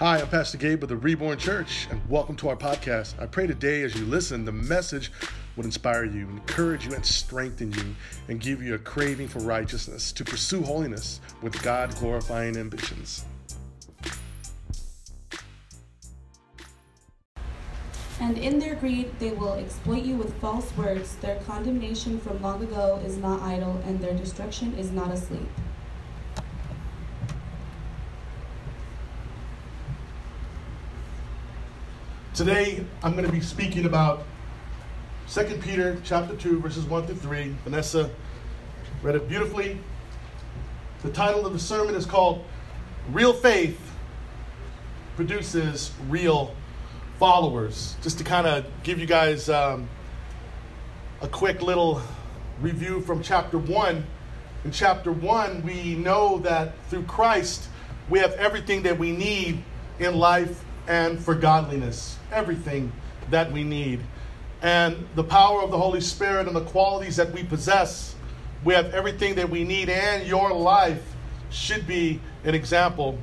Hi, I'm Pastor Gabe of the Reborn Church, and welcome to our podcast. I pray today as you listen, the message would inspire you, encourage you, and strengthen you, and give you a craving for righteousness to pursue holiness with God glorifying ambitions. And in their greed, they will exploit you with false words. Their condemnation from long ago is not idle, and their destruction is not asleep. Today, I'm going to be speaking about 2 Peter chapter 2, verses 1 through 3. Vanessa read it beautifully. The title of the sermon is called Real Faith Produces Real Followers. Just to kind of give you guys um, a quick little review from chapter 1. In chapter 1, we know that through Christ, we have everything that we need in life and for godliness. Everything that we need. And the power of the Holy Spirit and the qualities that we possess, we have everything that we need, and your life should be an example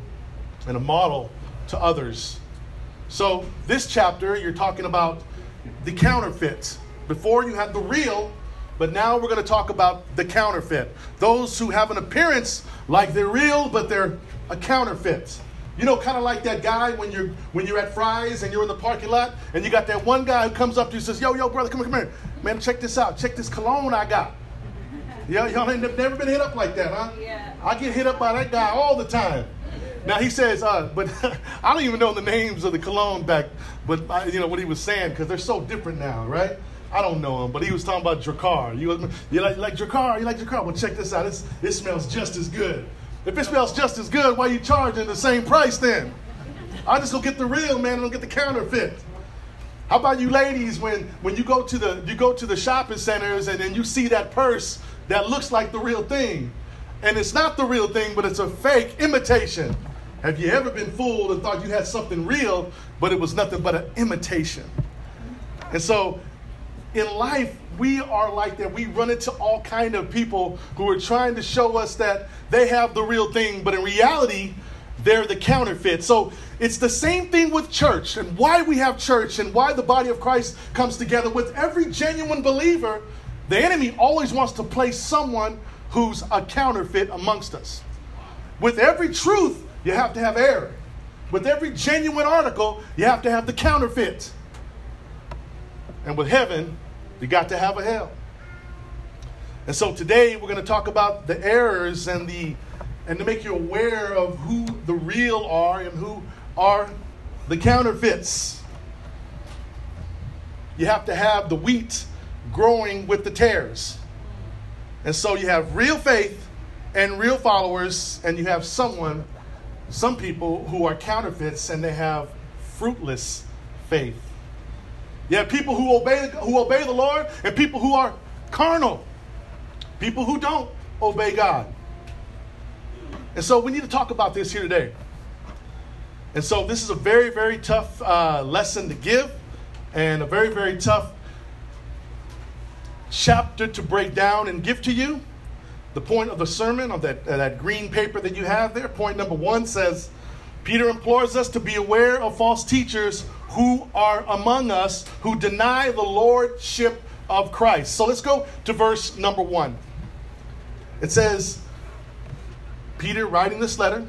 and a model to others. So, this chapter, you're talking about the counterfeit. Before you had the real, but now we're going to talk about the counterfeit. Those who have an appearance like they're real, but they're a counterfeit. You know, kind of like that guy when you're when you're at Fry's and you're in the parking lot and you got that one guy who comes up to you and says, "Yo, yo, brother, come here, come here, man, check this out, check this cologne I got." Yeah, y'all ain't never been hit up like that, huh? Yeah. I get hit up by that guy all the time. Now he says, uh, but I don't even know the names of the cologne back, but I, you know what he was saying because they're so different now, right? I don't know him, but he was talking about Drakkar. You, you like, you like Drakkar? You like Drakkar? Well, check this out. It's, it smells just as good. If it smells just as good, why you charging the same price then? I just go get the real man and don't get the counterfeit. How about you ladies when, when you go to the you go to the shopping centers and then you see that purse that looks like the real thing. And it's not the real thing, but it's a fake imitation. Have you ever been fooled and thought you had something real, but it was nothing but an imitation? And so in life, we are like that. We run into all kind of people who are trying to show us that they have the real thing, but in reality, they're the counterfeit. So it's the same thing with church and why we have church and why the body of Christ comes together. With every genuine believer, the enemy always wants to place someone who's a counterfeit amongst us. With every truth, you have to have error. With every genuine article, you have to have the counterfeit. And with heaven, you got to have a hell. And so today we're going to talk about the errors and the and to make you aware of who the real are and who are the counterfeits. You have to have the wheat growing with the tares. And so you have real faith and real followers, and you have someone, some people who are counterfeits and they have fruitless faith. You have people who obey, who obey the Lord and people who are carnal, people who don't obey God. And so we need to talk about this here today. And so this is a very, very tough uh, lesson to give and a very, very tough chapter to break down and give to you. The point of the sermon of that, uh, that green paper that you have there, point number one says, Peter implores us to be aware of false teachers who are among us who deny the lordship of Christ. So let's go to verse number one. It says, Peter writing this letter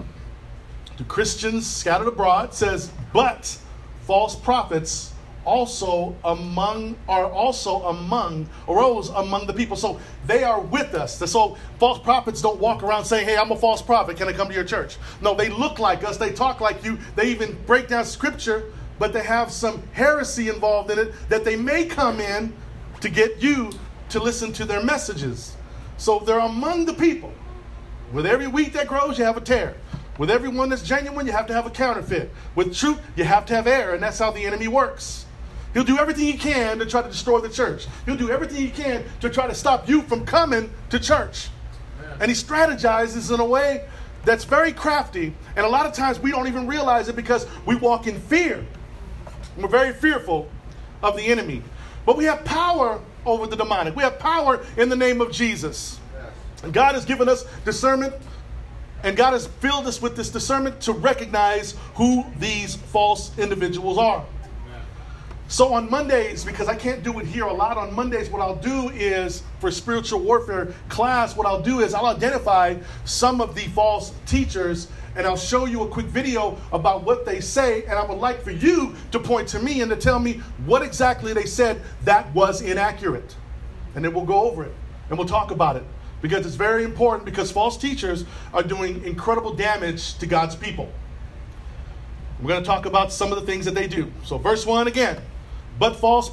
to Christians scattered abroad says, But false prophets also among are also among arose among the people. So they are with us. So false prophets don't walk around saying, Hey, I'm a false prophet. Can I come to your church? No, they look like us, they talk like you, they even break down scripture, but they have some heresy involved in it that they may come in to get you to listen to their messages. So they're among the people. With every wheat that grows, you have a tare. With everyone that's genuine, you have to have a counterfeit. With truth, you have to have error, and that's how the enemy works. He'll do everything he can to try to destroy the church. He'll do everything he can to try to stop you from coming to church. And he strategizes in a way that's very crafty, and a lot of times we don't even realize it because we walk in fear. We're very fearful of the enemy. But we have power over the demonic. We have power in the name of Jesus. And God has given us discernment And God has filled us with this discernment to recognize who these false individuals are. So on Mondays, because I can't do it here a lot, on Mondays, what I'll do is for spiritual warfare class, what I'll do is I'll identify some of the false teachers and I'll show you a quick video about what they say. And I would like for you to point to me and to tell me what exactly they said that was inaccurate. And then we'll go over it and we'll talk about it because it's very important because false teachers are doing incredible damage to God's people. We're going to talk about some of the things that they do. So, verse 1 again. But false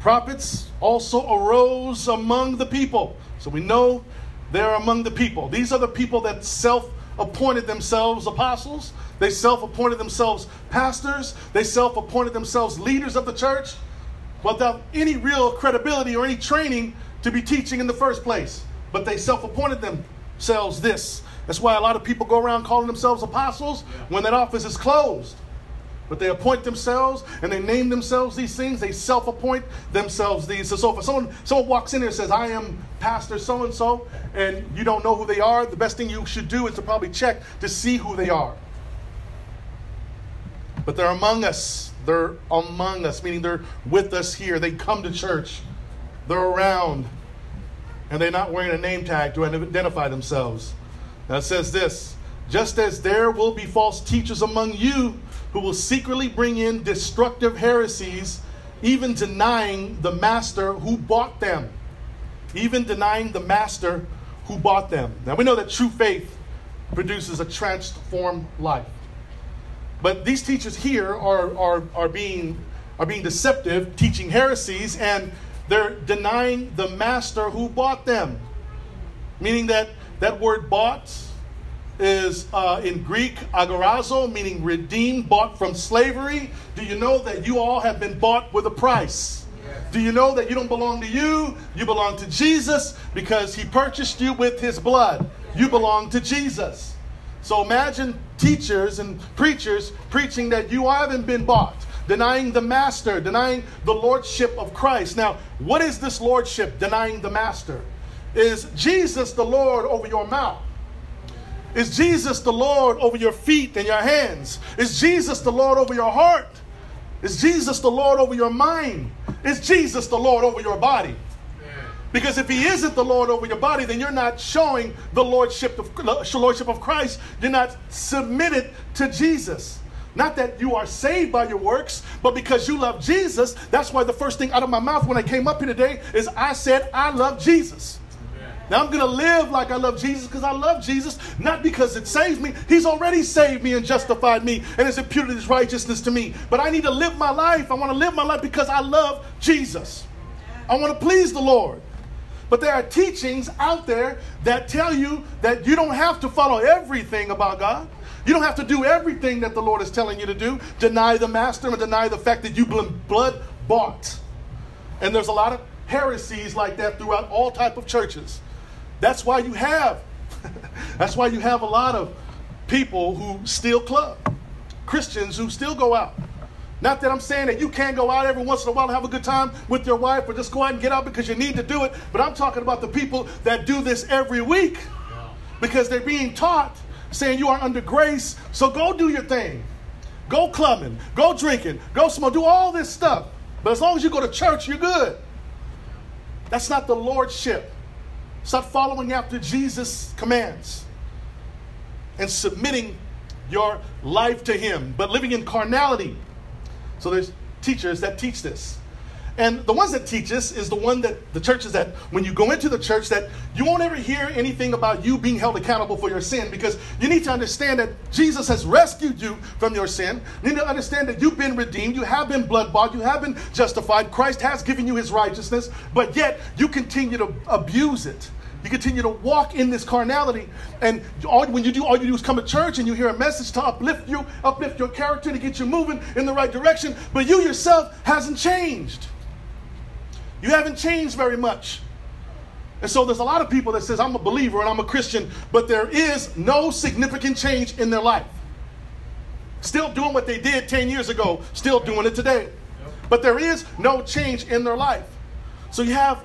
prophets also arose among the people. So we know they're among the people. These are the people that self appointed themselves apostles. They self appointed themselves pastors. They self appointed themselves leaders of the church without any real credibility or any training to be teaching in the first place. But they self appointed themselves this. That's why a lot of people go around calling themselves apostles when that office is closed. But they appoint themselves and they name themselves these things. They self appoint themselves these. So, so if someone, someone walks in here and says, I am Pastor so and so, and you don't know who they are, the best thing you should do is to probably check to see who they are. But they're among us. They're among us, meaning they're with us here. They come to church, they're around, and they're not wearing a name tag to identify themselves. It says this just as there will be false teachers among you who will secretly bring in destructive heresies, even denying the master who bought them. Even denying the master who bought them. Now we know that true faith produces a transformed life. But these teachers here are, are, are, being, are being deceptive, teaching heresies, and they're denying the master who bought them. Meaning that that word bought is uh, in Greek agorazo, meaning redeemed, bought from slavery. Do you know that you all have been bought with a price? Do you know that you don't belong to you? You belong to Jesus because he purchased you with his blood. You belong to Jesus. So imagine teachers and preachers preaching that you haven't been bought, denying the master, denying the lordship of Christ. Now, what is this lordship, denying the master? Is Jesus the Lord over your mouth? Is Jesus the Lord over your feet and your hands? Is Jesus the Lord over your heart? Is Jesus the Lord over your mind? Is Jesus the Lord over your body? Because if he isn't the Lord over your body, then you're not showing the lordship of, lordship of Christ. You're not submitted to Jesus. Not that you are saved by your works, but because you love Jesus. That's why the first thing out of my mouth when I came up here today is I said, I love Jesus. Now I'm going to live like I love Jesus because I love Jesus, not because it saves me. He's already saved me and justified me and has imputed his righteousness to me. But I need to live my life. I want to live my life because I love Jesus. I want to please the Lord. But there are teachings out there that tell you that you don't have to follow everything about God. You don't have to do everything that the Lord is telling you to do. Deny the master and deny the fact that you've been blood bought. And there's a lot of heresies like that throughout all type of churches. That's why you have, that's why you have a lot of people who still club, Christians who still go out. Not that I'm saying that you can't go out every once in a while and have a good time with your wife or just go out and get out because you need to do it, but I'm talking about the people that do this every week because they're being taught saying you are under grace, so go do your thing. Go clubbing, go drinking, go smoke, do all this stuff. But as long as you go to church, you're good. That's not the lordship Start following after Jesus' commands and submitting your life to Him, but living in carnality. So there's teachers that teach this. And the ones that teach this is the one that the churches that when you go into the church that you won't ever hear anything about you being held accountable for your sin because you need to understand that Jesus has rescued you from your sin. You need to understand that you've been redeemed, you have been blood bought, you have been justified. Christ has given you his righteousness, but yet you continue to abuse it. You continue to walk in this carnality, and all, when you do, all you do is come to church and you hear a message to uplift you, uplift your character, to get you moving in the right direction. But you yourself hasn't changed. You haven't changed very much. And so there's a lot of people that says I'm a believer and I'm a Christian, but there is no significant change in their life. Still doing what they did 10 years ago, still doing it today. But there is no change in their life. So you have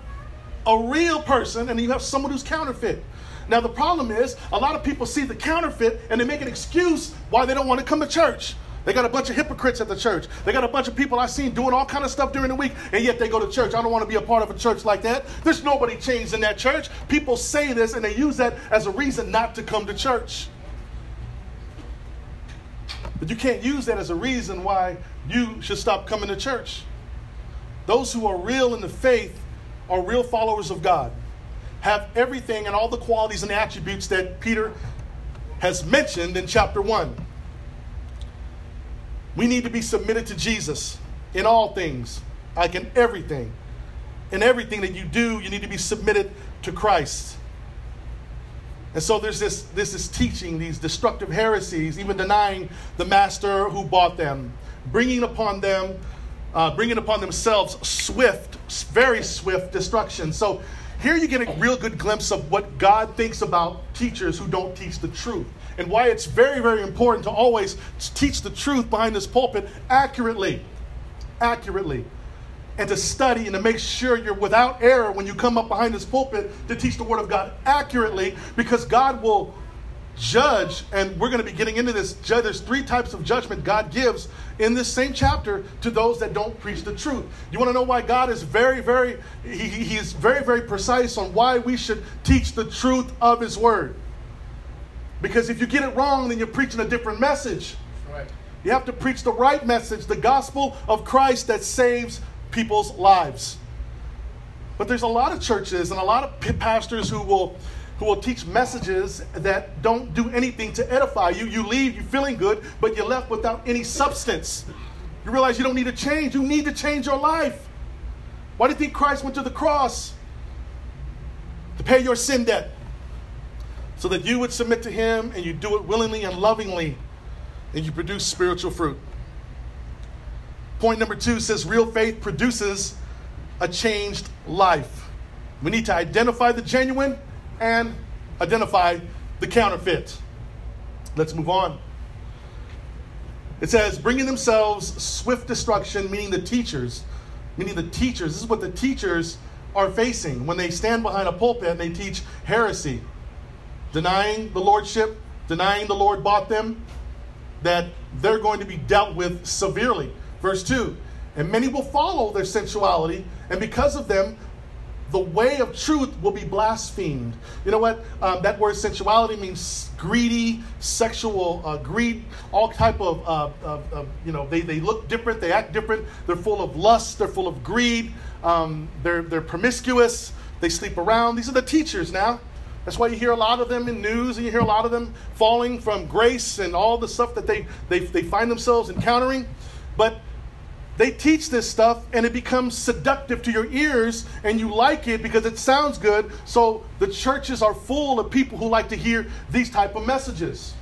a real person and you have someone who's counterfeit. Now, the problem is a lot of people see the counterfeit and they make an excuse why they don't want to come to church. They got a bunch of hypocrites at the church. They got a bunch of people I've seen doing all kind of stuff during the week, and yet they go to church. I don't want to be a part of a church like that. There's nobody changed in that church. People say this, and they use that as a reason not to come to church. But you can't use that as a reason why you should stop coming to church. Those who are real in the faith are real followers of God, have everything and all the qualities and attributes that Peter has mentioned in chapter 1. We need to be submitted to Jesus in all things, like in everything. In everything that you do, you need to be submitted to Christ. And so there's this, this is teaching these destructive heresies, even denying the master who bought them, bringing upon them, uh, bringing upon themselves swift, very swift destruction. So here you get a real good glimpse of what God thinks about teachers who don't teach the truth and why it's very, very important to always teach the truth behind this pulpit accurately. Accurately. And to study and to make sure you're without error when you come up behind this pulpit to teach the Word of God accurately because God will judge, and we're going to be getting into this. There's three types of judgment God gives in this same chapter to those that don't preach the truth. You want to know why God is very, very, he, he is very, very precise on why we should teach the truth of His Word. Because if you get it wrong, then you're preaching a different message. Right. You have to preach the right message, the gospel of Christ that saves people's lives. But there's a lot of churches and a lot of pastors who will who will teach messages that don't do anything to edify you. You leave, you're feeling good, but you're left without any substance. You realize you don't need to change. You need to change your life. Why do you think Christ went to the cross? To pay your sin debt so that you would submit to Him and you do it willingly and lovingly and you produce spiritual fruit. Point number two says real faith produces a changed life. We need to identify the genuine and identify the counterfeit. Let's move on. It says, bringing themselves swift destruction, meaning the teachers, meaning the teachers. This is what the teachers are facing when they stand behind a pulpit and they teach heresy denying the lordship, denying the Lord bought them, that they're going to be dealt with severely. Verse 2 And many will follow their sensuality, and because of them, the way of truth will be blasphemed. You know what? Um, that word sensuality means greedy, sexual uh, greed, all type of, uh, of, of, you know, they, they look different, they act different. They're full of lust, they're full of greed, um, they're, they're promiscuous, they sleep around. These are the teachers now. That's why you hear a lot of them in news and you hear a lot of them falling from grace and all the stuff that they, they, they find themselves encountering. But they teach this stuff and it becomes seductive to your ears and you like it because it sounds good. So the churches are full of people who like to hear these type of messages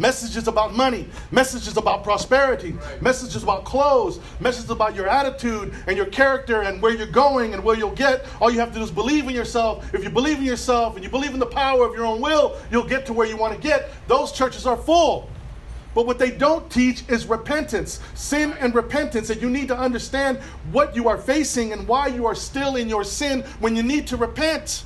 messages about money, messages about prosperity, messages about clothes, messages about your attitude and your character and where you're going and where you'll get. All you have to do is believe in yourself. If you believe in yourself and you believe in the power of your own will, you'll get to where you want to get. Those churches are full. But what they don't teach is repentance, sin and repentance. And you need to understand what you are facing and why you are still in your sin when you need to repent.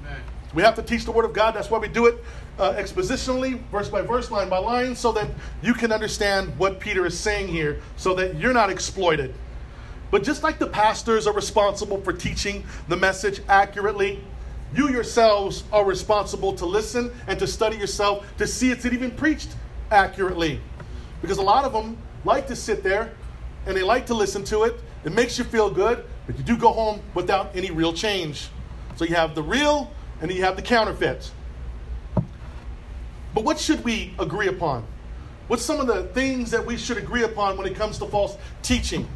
Amen. We have to teach the Word of God. That's why we do it uh, expositionally, verse by verse, line by line, so that you can understand what Peter is saying here, so that you're not exploited. But just like the pastors are responsible for teaching the message accurately, you yourselves are responsible to listen and to study yourself to see it's even preached accurately. Because a lot of them like to sit there and they like to listen to it. It makes you feel good, but you do go home without any real change. So you have the real and then you have the counterfeit. But what should we agree upon? What's some of the things that we should agree upon when it comes to false teaching?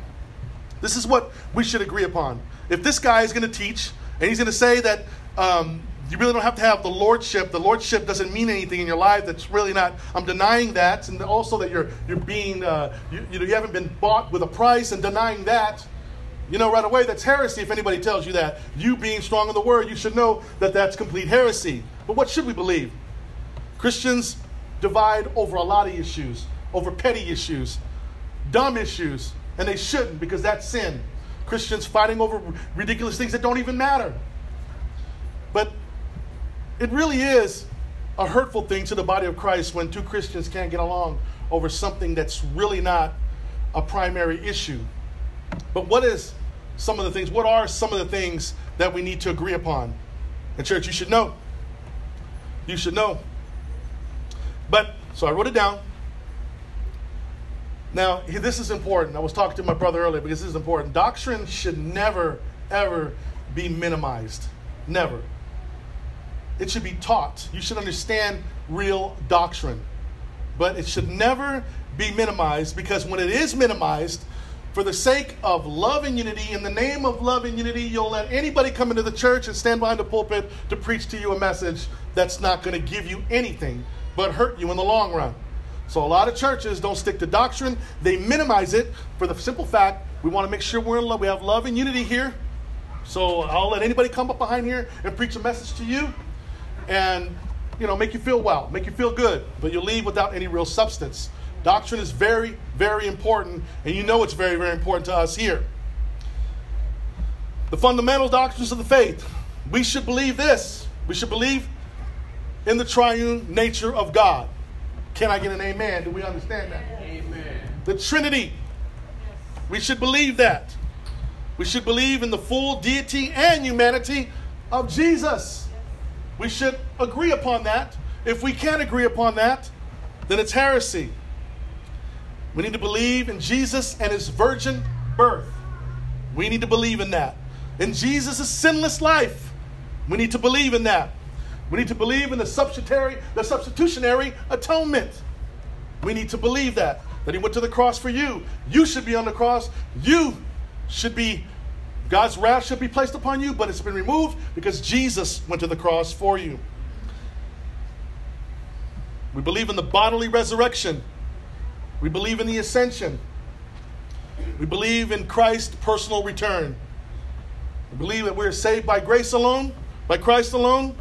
This is what we should agree upon. If this guy is going to teach and he's going to say that um, you really don't have to have the lordship, the lordship doesn't mean anything in your life. That's really not. I'm denying that, and also that you're you're being uh, you, you know you haven't been bought with a price, and denying that. You know right away that's heresy. If anybody tells you that, you being strong in the word, you should know that that's complete heresy. But what should we believe? Christians divide over a lot of issues, over petty issues, dumb issues, and they shouldn't because that's sin. Christians fighting over ridiculous things that don't even matter. But it really is a hurtful thing to the body of Christ when two Christians can't get along over something that's really not a primary issue. But what is some of the things? What are some of the things that we need to agree upon? And church, you should know. You should know. But so I wrote it down. Now, this is important. I was talking to my brother earlier because this is important. Doctrine should never, ever be minimized. Never. It should be taught. You should understand real doctrine. But it should never be minimized because when it is minimized, for the sake of love and unity, in the name of love and unity, you'll let anybody come into the church and stand behind the pulpit to preach to you a message that's not going to give you anything but hurt you in the long run. So a lot of churches don't stick to doctrine. They minimize it for the simple fact we want to make sure we're in love. We have love and unity here. So I'll let anybody come up behind here and preach a message to you and you know make you feel well, make you feel good, but you'll leave without any real substance. Doctrine is very, very important, and you know it's very, very important to us here. The fundamental doctrines of the faith. We should believe this. We should believe in the triune nature of God. Can I get an amen? Do we understand that? Amen. The Trinity. We should believe that. We should believe in the full deity and humanity of Jesus. We should agree upon that. If we can't agree upon that, then it's heresy. We need to believe in Jesus and his virgin birth. We need to believe in that. In Jesus' sinless life, we need to believe in that. We need to believe in the substitutionary, the substitutionary atonement. We need to believe that. That he went to the cross for you. You should be on the cross. You should be, God's wrath should be placed upon you, but it's been removed because Jesus went to the cross for you. We believe in the bodily resurrection we believe in the ascension. We believe in Christ's personal return. We believe that we're saved by grace alone, by Christ alone,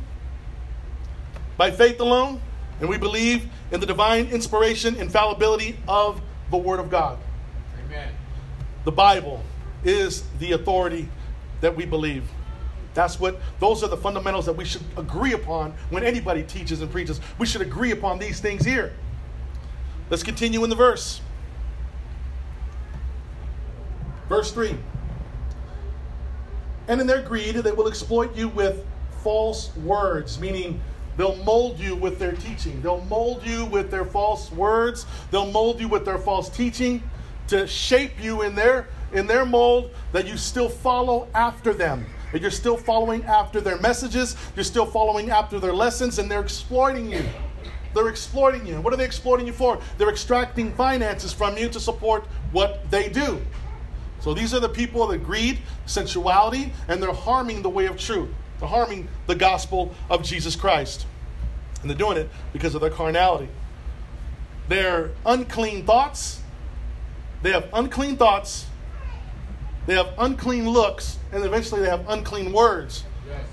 by faith alone, and we believe in the divine inspiration, and infallibility of the Word of God. Amen. The Bible is the authority that we believe. That's what those are the fundamentals that we should agree upon when anybody teaches and preaches. We should agree upon these things here. Let's continue in the verse. Verse 3 And in their greed, they will exploit you with false words, meaning they'll mold you with their teaching. They'll mold you with their false words. They'll mold you with their false teaching to shape you in their in their mold that you still follow after them. That you're still following after their messages, you're still following after their lessons, and they're exploiting you. They're exploiting you. What are they exploiting you for? They're extracting finances from you to support what they do. So these are the people that greed, sensuality, and they're harming the way of truth. They're harming the gospel of Jesus Christ. And they're doing it because of their carnality. Their unclean thoughts, they have unclean thoughts, they have unclean looks, and eventually they have unclean words. Yes.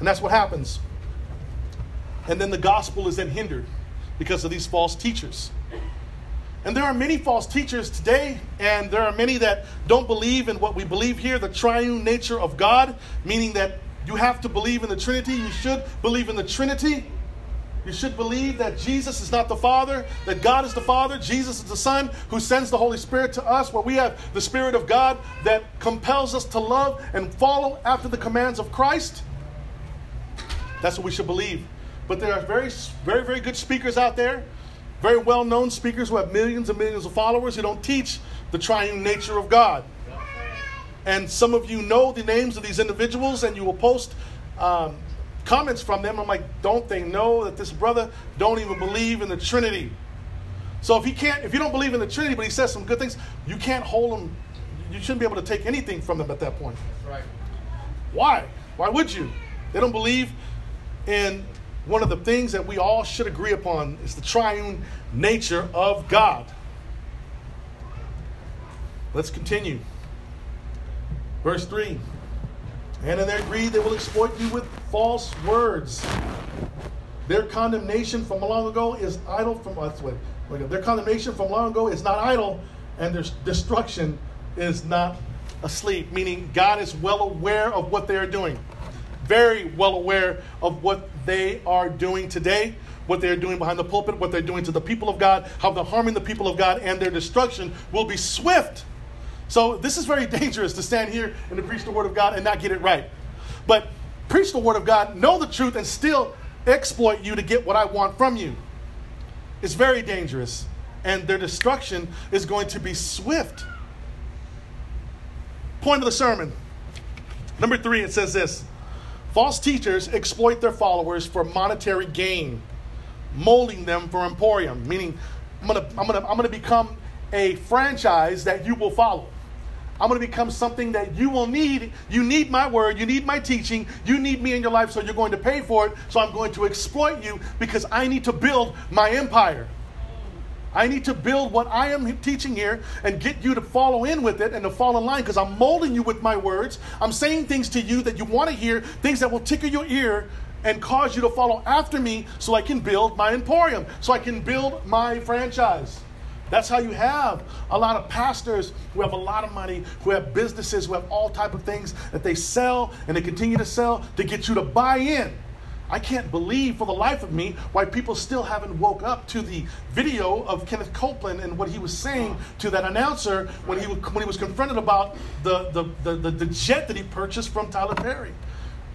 And that's what happens. And then the gospel is then hindered because of these false teachers. And there are many false teachers today, and there are many that don't believe in what we believe here the triune nature of God, meaning that you have to believe in the Trinity. You should believe in the Trinity. You should believe that Jesus is not the Father, that God is the Father, Jesus is the Son who sends the Holy Spirit to us, where we have the Spirit of God that compels us to love and follow after the commands of Christ. That's what we should believe. But there are very, very, very good speakers out there, very well known speakers who have millions and millions of followers who don't teach the triune nature of God. And some of you know the names of these individuals and you will post um, comments from them. I'm like, don't they know that this brother don't even believe in the Trinity? So if he can't, if you don't believe in the Trinity, but he says some good things, you can't hold him. You shouldn't be able to take anything from them at that point. Right. Why? Why would you? They don't believe in one of the things that we all should agree upon is the triune nature of God. Let's continue. Verse 3 And in their greed, they will exploit you with false words. Their condemnation from long ago is idle from us. Wait, their condemnation from long ago is not idle, and their destruction is not asleep, meaning God is well aware of what they are doing very well aware of what they are doing today, what they're doing behind the pulpit, what they're doing to the people of God, how they're harming the people of God, and their destruction will be swift. So this is very dangerous to stand here and to preach the word of God and not get it right. But preach the word of God, know the truth, and still exploit you to get what I want from you. It's very dangerous, and their destruction is going to be swift. Point of the sermon. Number three, it says this False teachers exploit their followers for monetary gain, molding them for emporium, meaning I'm gonna, I'm gonna, I'm gonna become a franchise that you will follow. I'm going to become something that you will need. You need my word. You need my teaching. You need me in your life, so you're going to pay for it. So I'm going to exploit you because I need to build my empire. I need to build what I am teaching here and get you to follow in with it and to fall in line because I'm molding you with my words. I'm saying things to you that you want to hear, things that will tickle your ear and cause you to follow after me so I can build my emporium, so I can build my franchise. That's how you have a lot of pastors who have a lot of money, who have businesses, who have all type of things that they sell and they continue to sell to get you to buy in. I can't believe for the life of me why people still haven't woke up to the video of Kenneth Copeland and what he was saying to that announcer when he, when he was confronted about the, the, the, the, the jet that he purchased from Tyler Perry.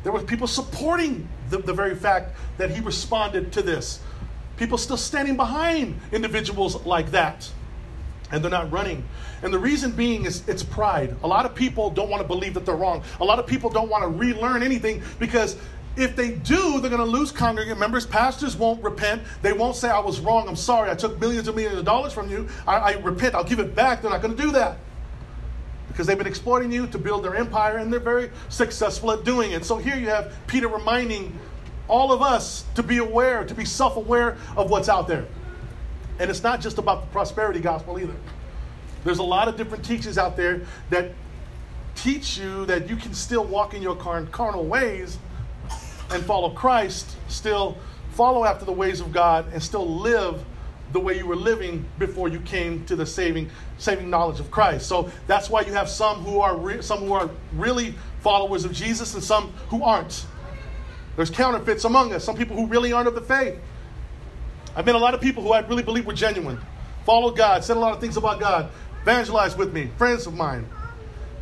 There were people supporting the, the very fact that he responded to this. People still standing behind individuals like that. And they're not running. And the reason being is it's pride. A lot of people don't want to believe that they're wrong. A lot of people don't want to relearn anything because if they do, they're going to lose congregant members. Pastors won't repent. They won't say, I was wrong. I'm sorry. I took millions and millions of dollars from you. I, I repent. I'll give it back. They're not going to do that because they've been exploiting you to build their empire and they're very successful at doing it. So here you have Peter reminding all of us to be aware, to be self aware of what's out there. And it's not just about the prosperity gospel either. There's a lot of different teachings out there that teach you that you can still walk in your carnal ways and follow Christ, still follow after the ways of God, and still live the way you were living before you came to the saving saving knowledge of Christ. So that's why you have some who are re- some who are really followers of Jesus and some who aren't. There's counterfeits among us, some people who really aren't of the faith. I've met a lot of people who I really believe were genuine, followed God, said a lot of things about God, evangelized with me, friends of mine.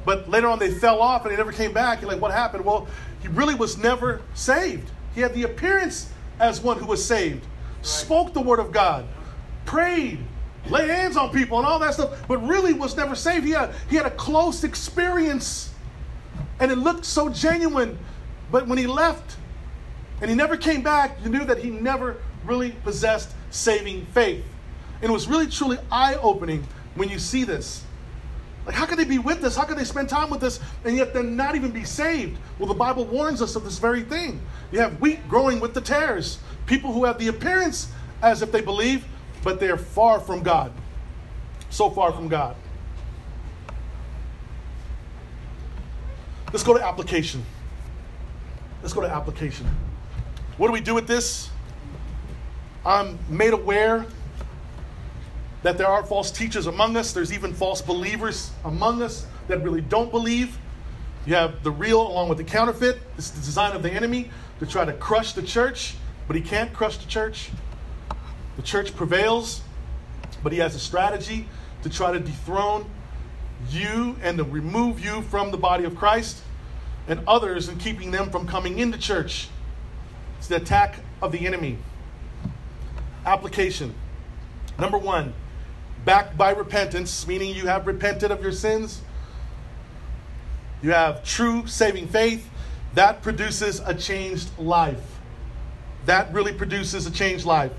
But later on, they fell off and they never came back. You're like, what happened? Well, he really was never saved. He had the appearance as one who was saved, right. spoke the word of God, prayed, laid hands on people, and all that stuff, but really was never saved. He had, he had a close experience, and it looked so genuine. But when he left and he never came back, you knew that he never really possessed saving faith. And it was really, truly eye opening when you see this. Like, how could they be with us? How could they spend time with us and yet then not even be saved? Well, the Bible warns us of this very thing. You have wheat growing with the tares, people who have the appearance as if they believe, but they're far from God. So far from God. Let's go to application. Let's go to application. What do we do with this? I'm made aware that there are false teachers among us. There's even false believers among us that really don't believe. You have the real along with the counterfeit. This is the design of the enemy to try to crush the church, but he can't crush the church. The church prevails, but he has a strategy to try to dethrone you and to remove you from the body of Christ and others and keeping them from coming into church. The attack of the enemy. Application. Number one, backed by repentance, meaning you have repented of your sins. You have true saving faith. That produces a changed life. That really produces a changed life.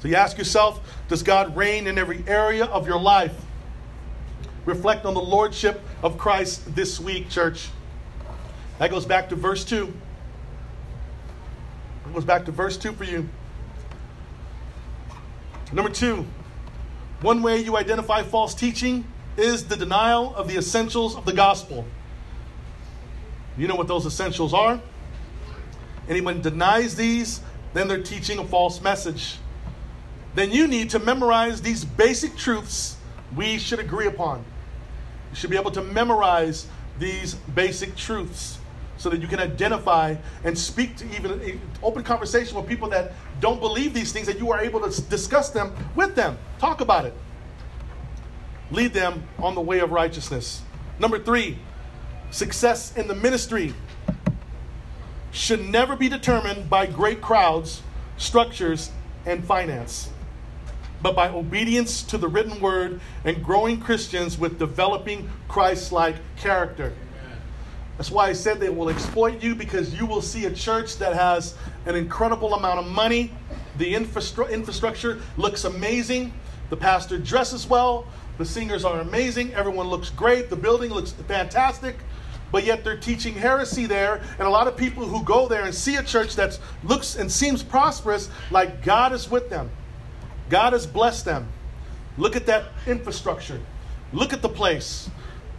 So you ask yourself Does God reign in every area of your life? Reflect on the lordship of Christ this week, church. That goes back to verse 2. It goes back to verse 2 for you. Number two, one way you identify false teaching is the denial of the essentials of the gospel. You know what those essentials are? Anyone denies these, then they're teaching a false message. Then you need to memorize these basic truths we should agree upon. You should be able to memorize these basic truths. So that you can identify and speak to even open conversation with people that don't believe these things, that you are able to discuss them with them. Talk about it. Lead them on the way of righteousness. Number three, success in the ministry should never be determined by great crowds, structures, and finance, but by obedience to the written word and growing Christians with developing Christ like character. That's why I said they will exploit you because you will see a church that has an incredible amount of money. The infrastru- infrastructure looks amazing. The pastor dresses well. The singers are amazing. Everyone looks great. The building looks fantastic. But yet they're teaching heresy there. And a lot of people who go there and see a church that looks and seems prosperous, like God is with them. God has blessed them. Look at that infrastructure. Look at the place.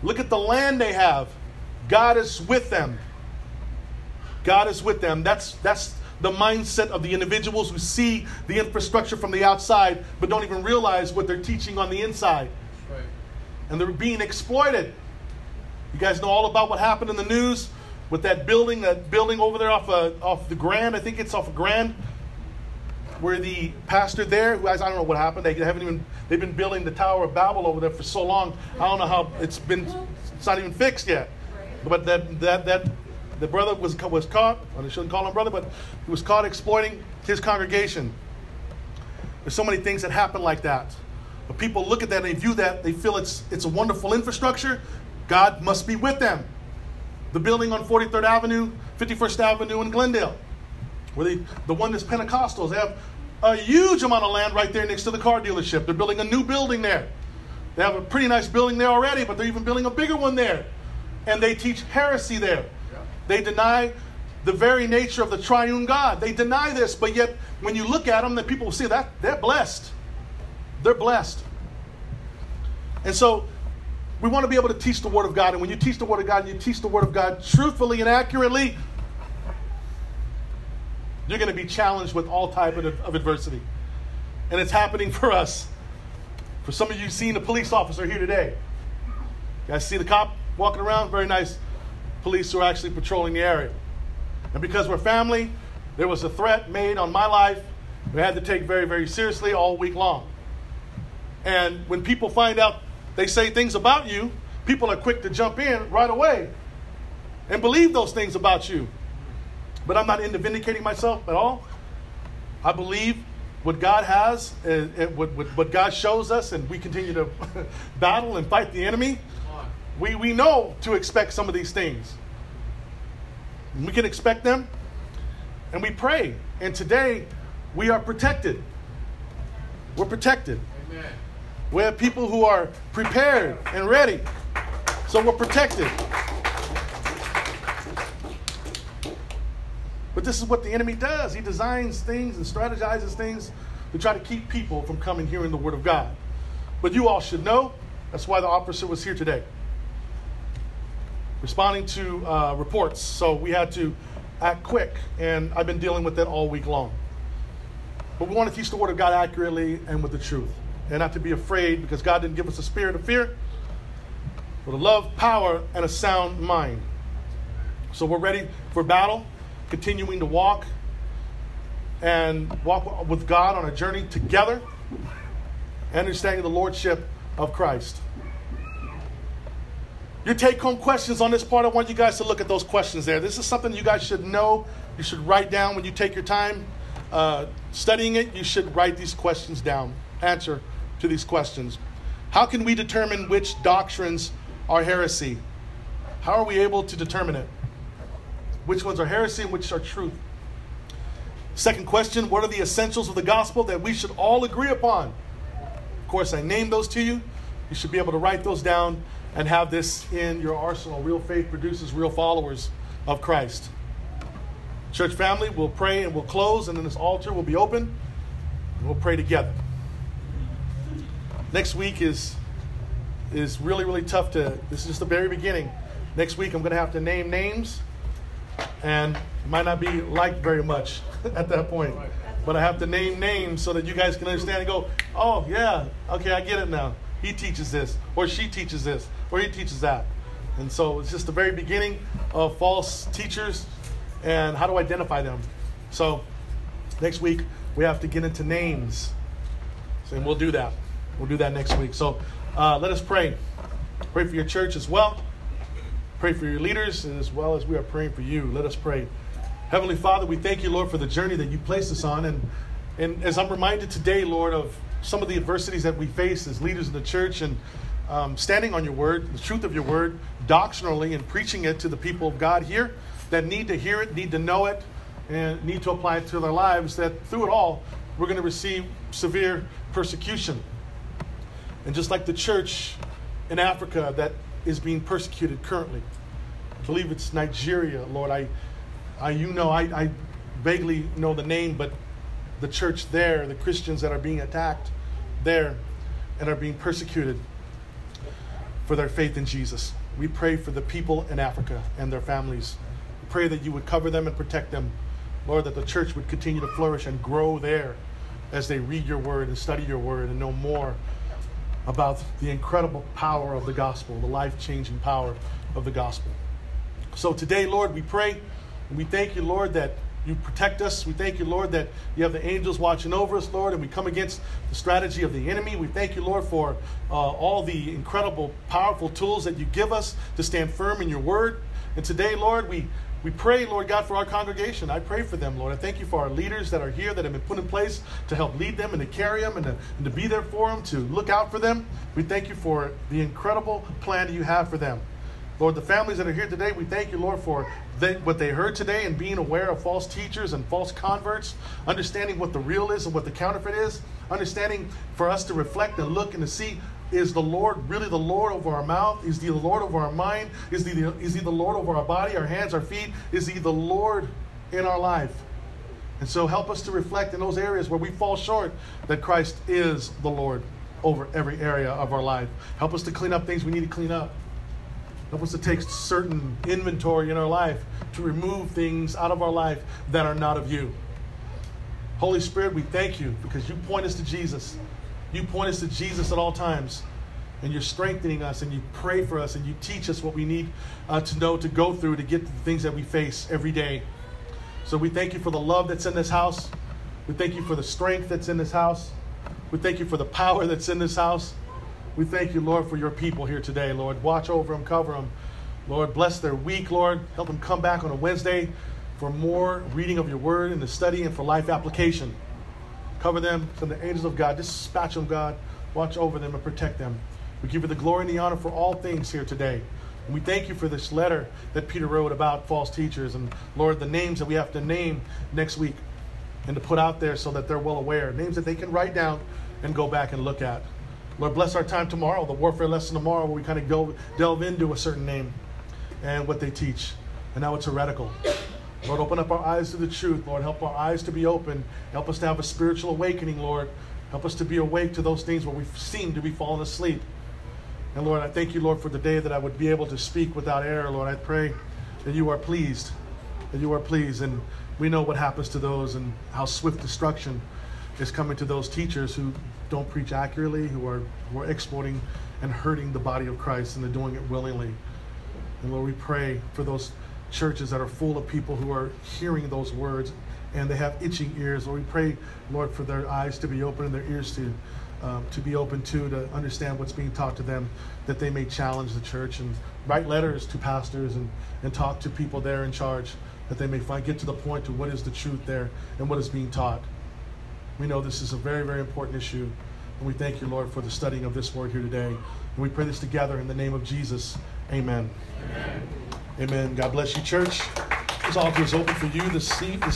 Look at the land they have. God is with them. God is with them. That's, that's the mindset of the individuals who see the infrastructure from the outside but don't even realize what they're teaching on the inside. Right. And they're being exploited. You guys know all about what happened in the news with that building, that building over there off, uh, off the Grand, I think it's off of Grand, where the pastor there, who I don't know what happened, they haven't even, they've been building the Tower of Babel over there for so long. I don't know how it's been, it's not even fixed yet. But that, that, that, the brother was, was caught, I shouldn't call him brother, but he was caught exploiting his congregation. There's so many things that happen like that. But people look at that and they view that, they feel it's, it's a wonderful infrastructure. God must be with them. The building on 43rd Avenue, 51st Avenue in Glendale, where they, the one that's Pentecostals, they have a huge amount of land right there next to the car dealership. They're building a new building there. They have a pretty nice building there already, but they're even building a bigger one there and they teach heresy there. They deny the very nature of the triune God. They deny this, but yet when you look at them, the people will see that they're blessed. They're blessed. And so we want to be able to teach the Word of God. And when you teach the Word of God, and you teach the Word of God truthfully and accurately, you're going to be challenged with all type of, of adversity. And it's happening for us. For some of you seen a police officer here today. You guys see the cop walking around, very nice police who are actually patrolling the area. And because we're family, there was a threat made on my life we had to take very, very seriously all week long. And when people find out they say things about you, people are quick to jump in right away and believe those things about you. But I'm not into vindicating myself at all. I believe what God has, uh, what, what God shows us, and we continue to battle and fight the enemy we, we know to expect some of these things. We can expect them, and we pray. And today, we are protected. We're protected. Amen. We have people who are prepared and ready. So we're protected. But this is what the enemy does. He designs things and strategizes things to try to keep people from coming hearing the word of God. But you all should know that's why the officer was here today responding to uh, reports. So we had to act quick, and I've been dealing with that all week long. But we want to teach the Word of God accurately and with the truth, and not to be afraid because God didn't give us a spirit of fear, but a love, power, and a sound mind. So we're ready for battle, continuing to walk and walk with God on a journey together, understanding the Lordship of Christ. Your take home questions on this part, I want you guys to look at those questions there. This is something you guys should know. You should write down when you take your time uh, studying it. You should write these questions down, answer to these questions. How can we determine which doctrines are heresy? How are we able to determine it? Which ones are heresy and which are truth? Second question What are the essentials of the gospel that we should all agree upon? Of course, I named those to you. You should be able to write those down and have this in your arsenal. Real faith produces real followers of Christ. Church family, we'll pray and we'll close, and then this altar will be open, we'll pray together. Next week is is really really tough to. This is just the very beginning. Next week, I'm going to have to name names, and might not be liked very much at that point. But I have to name names so that you guys can understand and go, oh yeah, okay, I get it now. He teaches this, or she teaches this, or he teaches that. And so it's just the very beginning of false teachers and how to identify them. So next week we have to get into names. And we'll do that. We'll do that next week. So uh, let us pray. Pray for your church as well. Pray for your leaders as well as we are praying for you. Let us pray. Heavenly Father, we thank you, Lord, for the journey that you placed us on. And, and as I'm reminded today, Lord, of some of the adversities that we face as leaders in the church and um, standing on your word, the truth of your word, doctrinally, and preaching it to the people of God here that need to hear it, need to know it, and need to apply it to their lives, that through it all, we're going to receive severe persecution. And just like the church in Africa that is being persecuted currently, I believe it's Nigeria, Lord. I, I you know, I, I vaguely know the name, but the church there, the Christians that are being attacked there and are being persecuted for their faith in Jesus. We pray for the people in Africa and their families. We pray that you would cover them and protect them. Lord, that the church would continue to flourish and grow there as they read your word and study your word and know more about the incredible power of the gospel, the life changing power of the gospel. So today, Lord, we pray and we thank you, Lord, that you protect us. We thank you, Lord, that you have the angels watching over us, Lord, and we come against the strategy of the enemy. We thank you, Lord, for uh, all the incredible, powerful tools that you give us to stand firm in your word. And today, Lord, we we pray, Lord God, for our congregation. I pray for them, Lord. I thank you for our leaders that are here that have been put in place to help lead them and to carry them and to, and to be there for them, to look out for them. We thank you for the incredible plan that you have for them. Lord, the families that are here today, we thank you, Lord, for they, what they heard today and being aware of false teachers and false converts, understanding what the real is and what the counterfeit is, understanding for us to reflect and look and to see is the Lord really the Lord over our mouth? Is he the Lord over our mind? Is he, the, is he the Lord over our body, our hands, our feet? Is he the Lord in our life? And so help us to reflect in those areas where we fall short that Christ is the Lord over every area of our life. Help us to clean up things we need to clean up. Help us to take certain inventory in our life to remove things out of our life that are not of you. Holy Spirit, we thank you because you point us to Jesus. You point us to Jesus at all times. And you're strengthening us and you pray for us and you teach us what we need uh, to know to go through to get to the things that we face every day. So we thank you for the love that's in this house. We thank you for the strength that's in this house. We thank you for the power that's in this house. We thank you, Lord, for your people here today, Lord. Watch over them, cover them. Lord, bless their week, Lord. Help them come back on a Wednesday for more reading of your word and the study and for life application. Cover them from the angels of God. Dispatch them, God. Watch over them and protect them. We give you the glory and the honor for all things here today. And we thank you for this letter that Peter wrote about false teachers. And Lord, the names that we have to name next week and to put out there so that they're well aware. Names that they can write down and go back and look at. Lord, bless our time tomorrow, the warfare lesson tomorrow, where we kind of go delve into a certain name and what they teach and now it's heretical. Lord, open up our eyes to the truth. Lord, help our eyes to be open. Help us to have a spiritual awakening, Lord. Help us to be awake to those things where we seem to be falling asleep. And Lord, I thank you, Lord, for the day that I would be able to speak without error, Lord. I pray that you are pleased, that you are pleased. And we know what happens to those and how swift destruction is coming to those teachers who don't preach accurately, who are, who are exploiting and hurting the body of Christ, and they're doing it willingly. And Lord, we pray for those churches that are full of people who are hearing those words and they have itching ears. Lord, we pray, Lord, for their eyes to be open and their ears to um, to be open to, to understand what's being taught to them, that they may challenge the church and write letters to pastors and, and talk to people there in charge, that they may find, get to the point to what is the truth there and what is being taught. We know this is a very, very important issue. And we thank you, Lord, for the studying of this word here today. And we pray this together in the name of Jesus. Amen. Amen. Amen. God bless you, church. This altar is open for you this, this